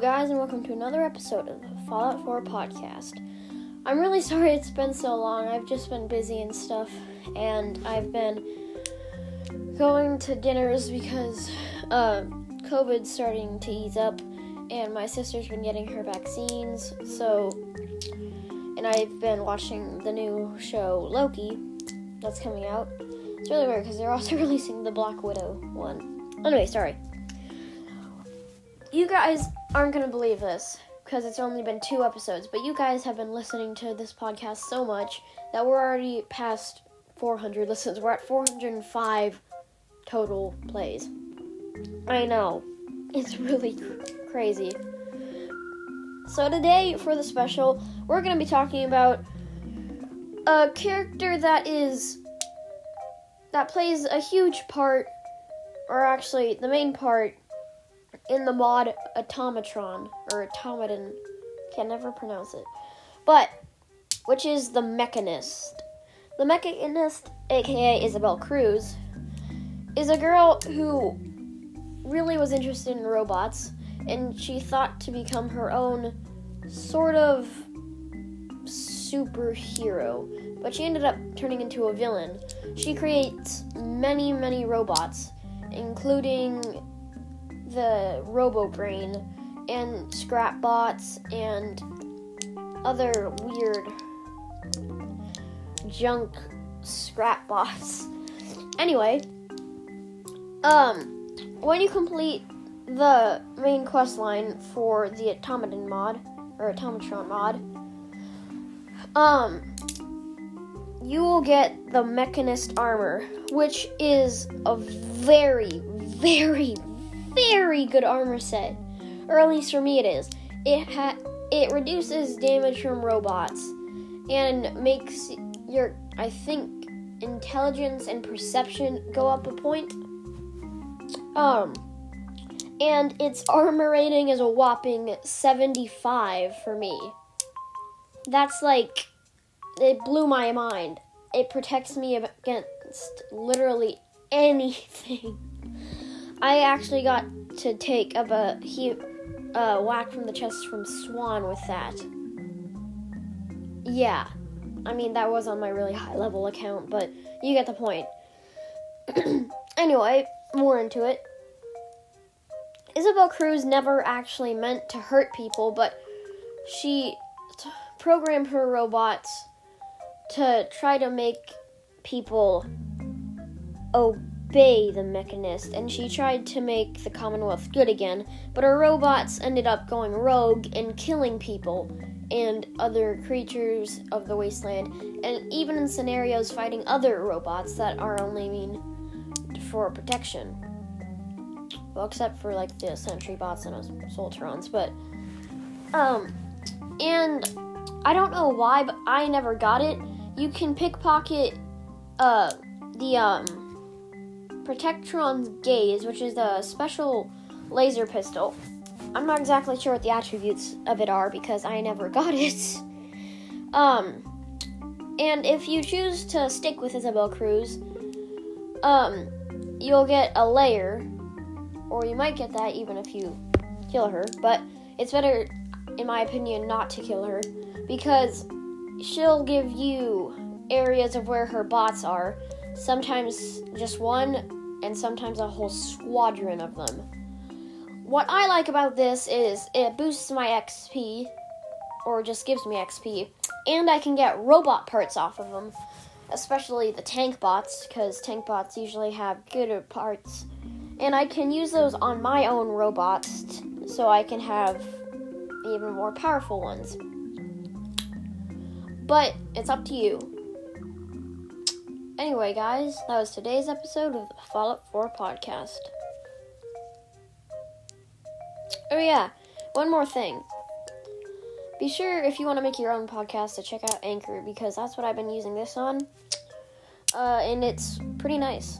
Guys, and welcome to another episode of the Fallout 4 podcast. I'm really sorry it's been so long. I've just been busy and stuff, and I've been going to dinners because uh, COVID's starting to ease up, and my sister's been getting her vaccines, so. And I've been watching the new show Loki that's coming out. It's really weird because they're also releasing the Black Widow one. Anyway, sorry. You guys aren't going to believe this because it's only been two episodes, but you guys have been listening to this podcast so much that we're already past 400 listens. We're at 405 total plays. I know. It's really cr- crazy. So, today for the special, we're going to be talking about a character that is. that plays a huge part, or actually the main part in the mod Automatron or Automaton. Can never pronounce it. But which is the Mechanist. The Mechanist, aka Isabel Cruz, is a girl who really was interested in robots and she thought to become her own sort of superhero. But she ended up turning into a villain. She creates many, many robots, including the Robo Brain and scrap bots and other weird junk scrap bots. Anyway, um, when you complete the main quest line for the Automaton mod or Automatron mod, um, you will get the Mechanist armor, which is a very, very, very good armor set, or at least for me it is. It ha- it reduces damage from robots and makes your I think intelligence and perception go up a point. Um and its armor rating is a whopping 75 for me. That's like it blew my mind. It protects me against literally anything. I actually got to take up a he uh, whack from the chest from Swan with that. Yeah, I mean that was on my really high level account, but you get the point. anyway, more into it. Isabel Cruz never actually meant to hurt people, but she t- programmed her robots to try to make people obey the mechanist, and she tried to make the Commonwealth good again, but her robots ended up going rogue and killing people and other creatures of the wasteland, and even in scenarios fighting other robots that are only mean for protection. Well, except for like the sentry bots and Assaultrons, but um, and I don't know why, but I never got it. You can pickpocket uh the um Protectron's gaze, which is a special laser pistol. I'm not exactly sure what the attributes of it are because I never got it. Um, and if you choose to stick with Isabel Cruz, um, you'll get a layer, or you might get that even if you kill her. But it's better, in my opinion, not to kill her because she'll give you areas of where her bots are. Sometimes just one, and sometimes a whole squadron of them. What I like about this is it boosts my XP, or just gives me XP, and I can get robot parts off of them, especially the tank bots, because tank bots usually have good parts. And I can use those on my own robots, t- so I can have even more powerful ones. But it's up to you. Anyway, guys, that was today's episode of the Fallout 4 podcast. Oh, yeah, one more thing. Be sure, if you want to make your own podcast, to check out Anchor because that's what I've been using this on. Uh, and it's pretty nice.